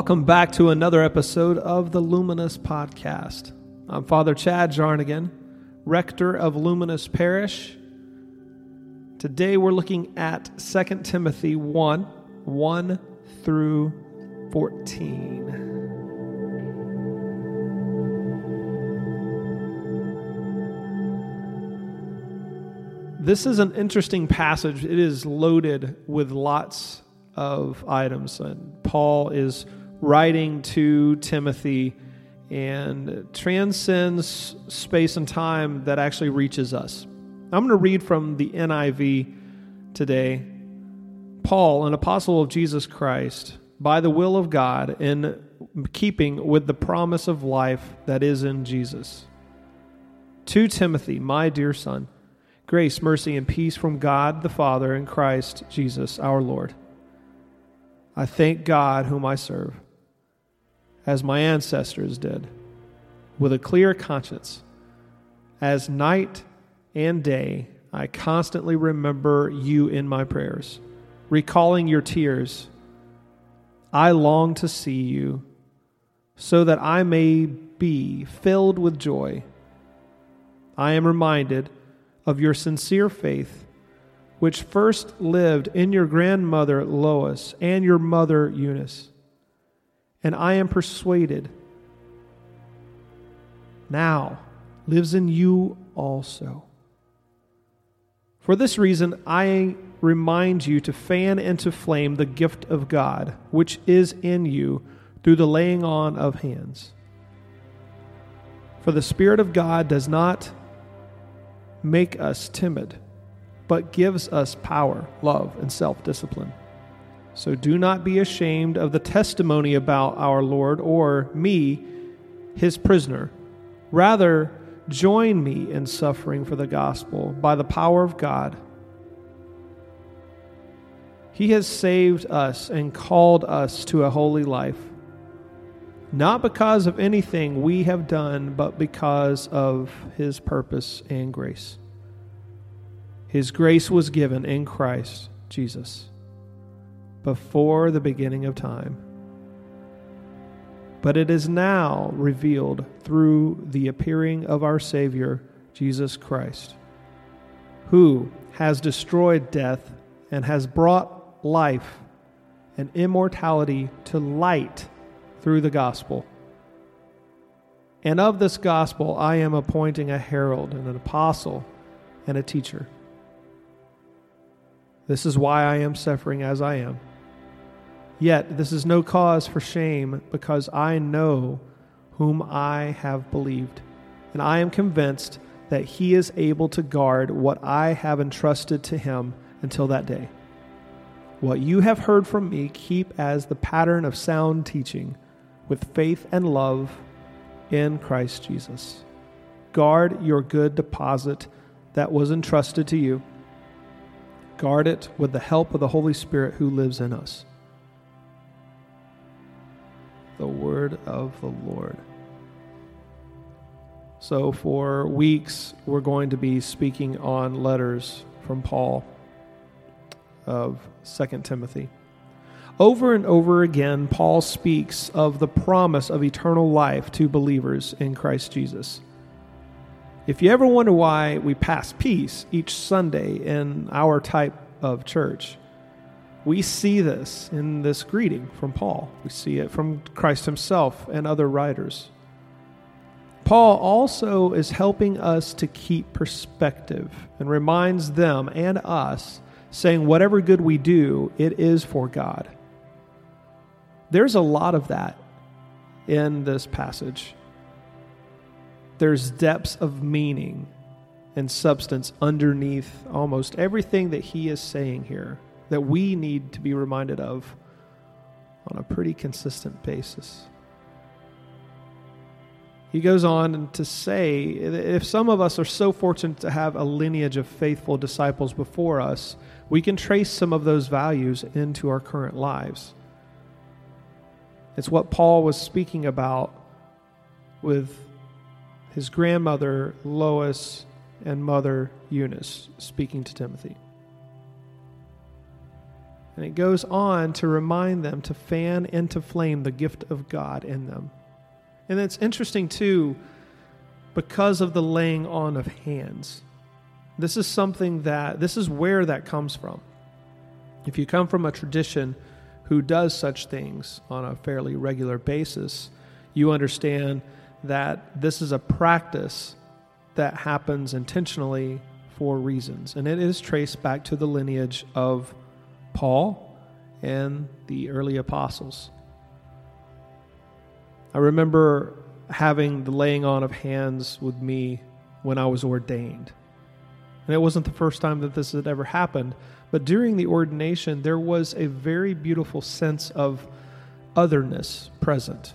welcome back to another episode of the Luminous Podcast. I'm Father Chad Jarnigan, rector of Luminous Parish. Today we're looking at 2 Timothy 1 1 through 14. This is an interesting passage. It is loaded with lots of items. And Paul is writing to Timothy and transcends space and time that actually reaches us. I'm going to read from the NIV today. Paul, an apostle of Jesus Christ, by the will of God, in keeping with the promise of life that is in Jesus. To Timothy, my dear son, Grace, mercy, and peace from God the Father and Christ Jesus our Lord. I thank God whom I serve, as my ancestors did, with a clear conscience. As night and day, I constantly remember you in my prayers, recalling your tears. I long to see you so that I may be filled with joy. I am reminded of your sincere faith, which first lived in your grandmother Lois and your mother Eunice. And I am persuaded now lives in you also. For this reason, I remind you to fan into flame the gift of God, which is in you through the laying on of hands. For the Spirit of God does not make us timid, but gives us power, love, and self discipline. So do not be ashamed of the testimony about our Lord or me, his prisoner. Rather, join me in suffering for the gospel by the power of God. He has saved us and called us to a holy life, not because of anything we have done, but because of His purpose and grace. His grace was given in Christ Jesus before the beginning of time. But it is now revealed through the appearing of our Savior, Jesus Christ, who has destroyed death and has brought life and immortality to light through the gospel. And of this gospel, I am appointing a herald and an apostle and a teacher. This is why I am suffering as I am. Yet this is no cause for shame, because I know whom I have believed, and I am convinced that he is able to guard what I have entrusted to him until that day. What you have heard from me, keep as the pattern of sound teaching, with faith and love in Christ Jesus. Guard your good deposit that was entrusted to you. Guard it with the help of the Holy Spirit who lives in us word of the Lord. So, for weeks, we're going to be speaking on letters from Paul of 2 Timothy. Over and over again, Paul speaks of the promise of eternal life to believers in Christ Jesus. If you ever wonder why we pass peace each Sunday in our type of church, we see this in this greeting from Paul. We see it from Christ himself and other writers. Paul also is helping us to keep perspective and reminds them and us, saying, whatever good we do, it is for God. There's a lot of that in this passage. There's depths of meaning and substance underneath almost everything that he is saying here that we need to be reminded of on a pretty consistent basis. He goes on to say if some of us are so fortunate to have a lineage of faithful disciples before us, we can trace some of those values into our current lives. It's what Paul was speaking about with his grandmother Lois and mother Eunice speaking to Timothy. And it goes on to remind them to fan into flame the gift of God in them. And it's interesting, too, because of the laying on of hands. This is something that, this is where that comes from. If you come from a tradition who does such things on a fairly regular basis, you understand that this is a practice that happens intentionally for reasons. And it is traced back to the lineage of Paul and the early apostles. I remember having the laying on of hands with me when I was ordained. And it wasn't the first time that this had ever happened, but during the ordination, there was a very beautiful sense of otherness present.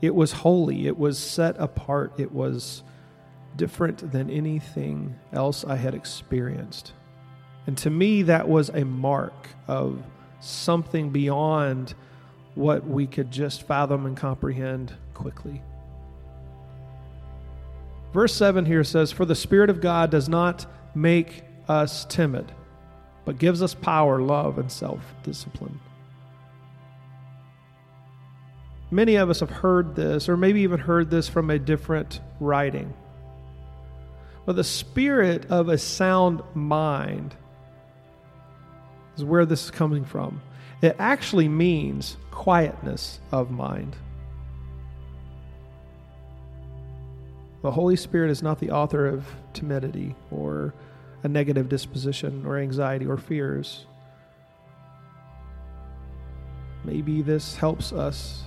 It was holy, it was set apart, it was different than anything else I had experienced. And to me, that was a mark of something beyond what we could just fathom and comprehend quickly. Verse 7 here says, For the Spirit of God does not make us timid, but gives us power, love, and self discipline. Many of us have heard this, or maybe even heard this from a different writing. But the spirit of a sound mind is where this is coming from. It actually means quietness of mind. The Holy Spirit is not the author of timidity or a negative disposition or anxiety or fears. Maybe this helps us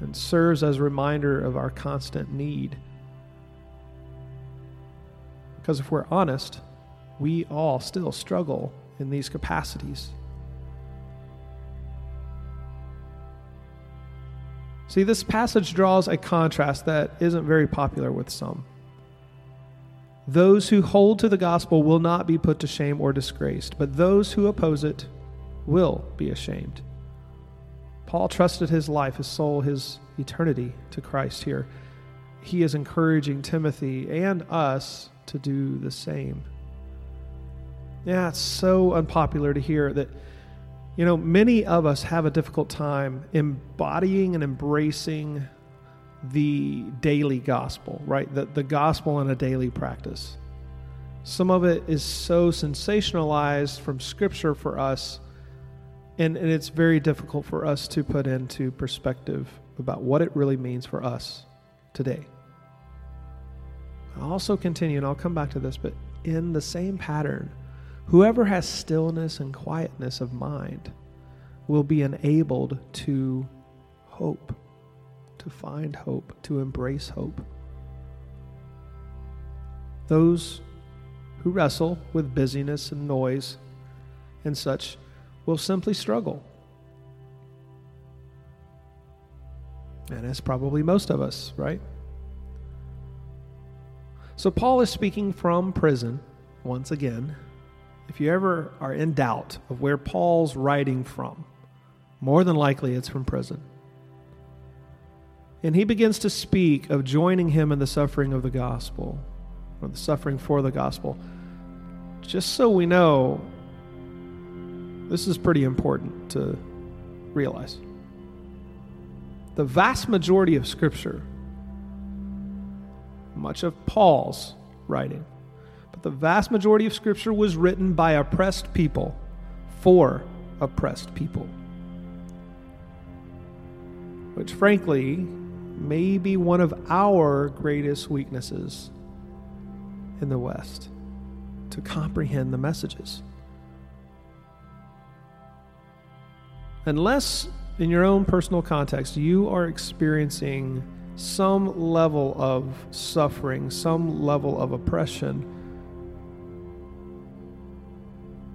and serves as a reminder of our constant need. Because if we're honest, we all still struggle in these capacities. See, this passage draws a contrast that isn't very popular with some. Those who hold to the gospel will not be put to shame or disgraced, but those who oppose it will be ashamed. Paul trusted his life, his soul, his eternity to Christ here. He is encouraging Timothy and us to do the same. Yeah, it's so unpopular to hear that, you know, many of us have a difficult time embodying and embracing the daily gospel, right? The, the gospel in a daily practice. Some of it is so sensationalized from Scripture for us, and, and it's very difficult for us to put into perspective about what it really means for us today. I'll also continue, and I'll come back to this, but in the same pattern, whoever has stillness and quietness of mind will be enabled to hope to find hope, to embrace hope. Those who wrestle with busyness and noise and such will simply struggle. And that's probably most of us, right? So, Paul is speaking from prison once again. If you ever are in doubt of where Paul's writing from, more than likely it's from prison. And he begins to speak of joining him in the suffering of the gospel, or the suffering for the gospel. Just so we know, this is pretty important to realize. The vast majority of Scripture, much of Paul's writing, but the vast majority of Scripture was written by oppressed people for oppressed people. Which, frankly, may be one of our greatest weaknesses in the West to comprehend the messages. Unless, in your own personal context, you are experiencing some level of suffering, some level of oppression,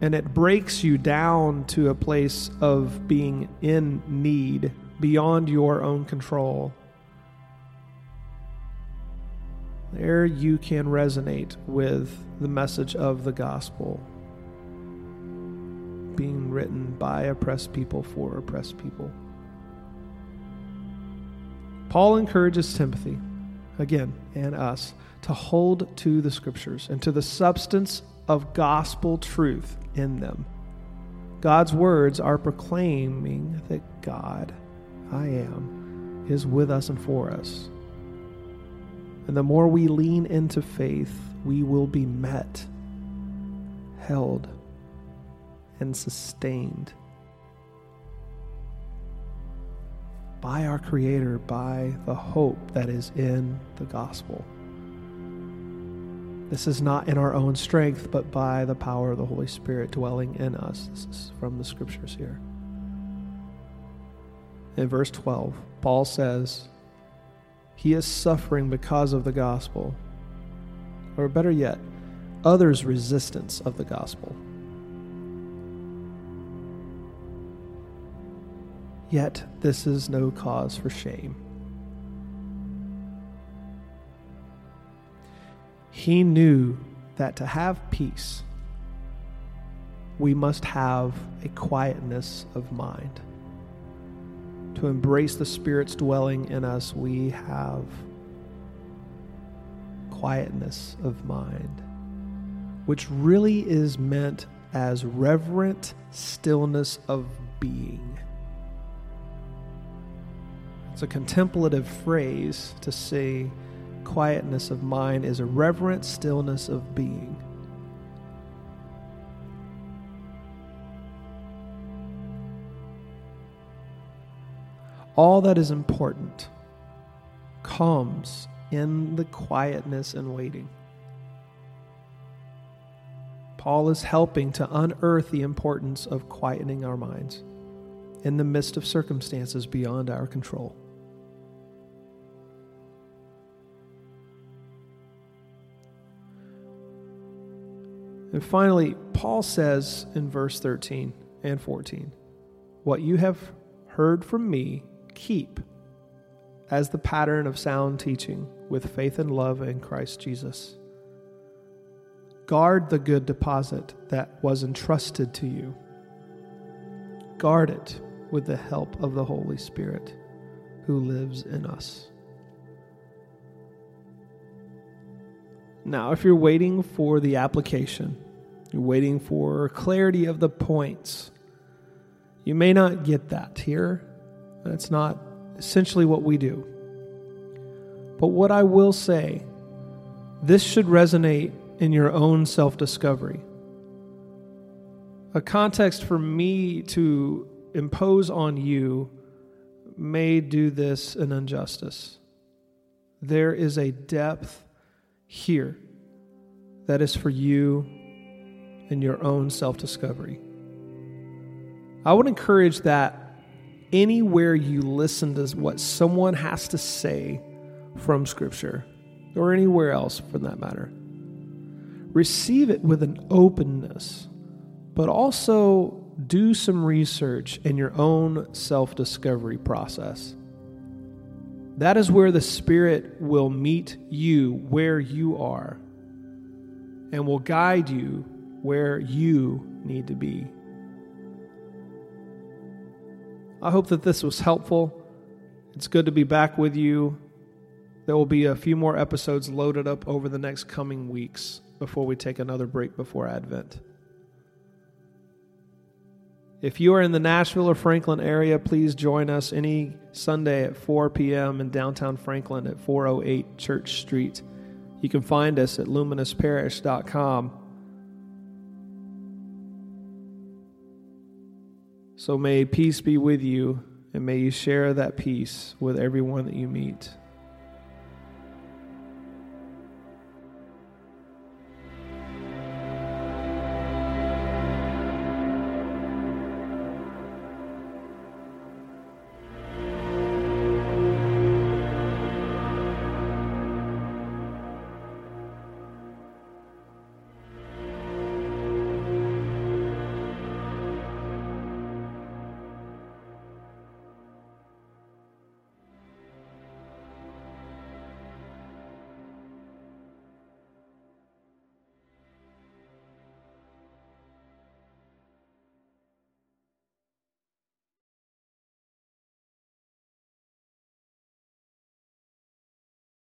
and it breaks you down to a place of being in need beyond your own control there you can resonate with the message of the gospel being written by oppressed people for oppressed people. Paul encourages Timothy, again, and us, to hold to the scriptures and to the substance of gospel truth in them. God's words are proclaiming that God, I am, is with us and for us. And the more we lean into faith, we will be met, held, and sustained by our Creator, by the hope that is in the gospel. This is not in our own strength, but by the power of the Holy Spirit dwelling in us. This is from the scriptures here. In verse 12, Paul says, He is suffering because of the gospel, or better yet, others' resistance of the gospel. Yet this is no cause for shame. He knew that to have peace, we must have a quietness of mind. To embrace the Spirit's dwelling in us, we have quietness of mind, which really is meant as reverent stillness of being. It's a contemplative phrase to say quietness of mind is a reverent stillness of being. All that is important comes in the quietness and waiting. Paul is helping to unearth the importance of quietening our minds in the midst of circumstances beyond our control. And finally, Paul says in verse 13 and 14, What you have heard from me, keep as the pattern of sound teaching with faith and love in Christ Jesus. Guard the good deposit that was entrusted to you. Guard it with the help of the Holy Spirit who lives in us. Now, if you're waiting for the application, you're waiting for clarity of the points, you may not get that here. That's not essentially what we do. But what I will say, this should resonate in your own self discovery. A context for me to impose on you may do this an injustice. There is a depth here that is for you and your own self discovery. I would encourage that anywhere you listen to what someone has to say from Scripture, or anywhere else for that matter, receive it with an openness, but also do some research in your own self discovery process. That is where the Spirit will meet you where you are and will guide you where you need to be. I hope that this was helpful. It's good to be back with you. There will be a few more episodes loaded up over the next coming weeks before we take another break before Advent. If you are in the Nashville or Franklin area, please join us any Sunday at 4 p.m. in downtown Franklin at 408 Church Street. You can find us at luminousparish.com. So may peace be with you, and may you share that peace with everyone that you meet.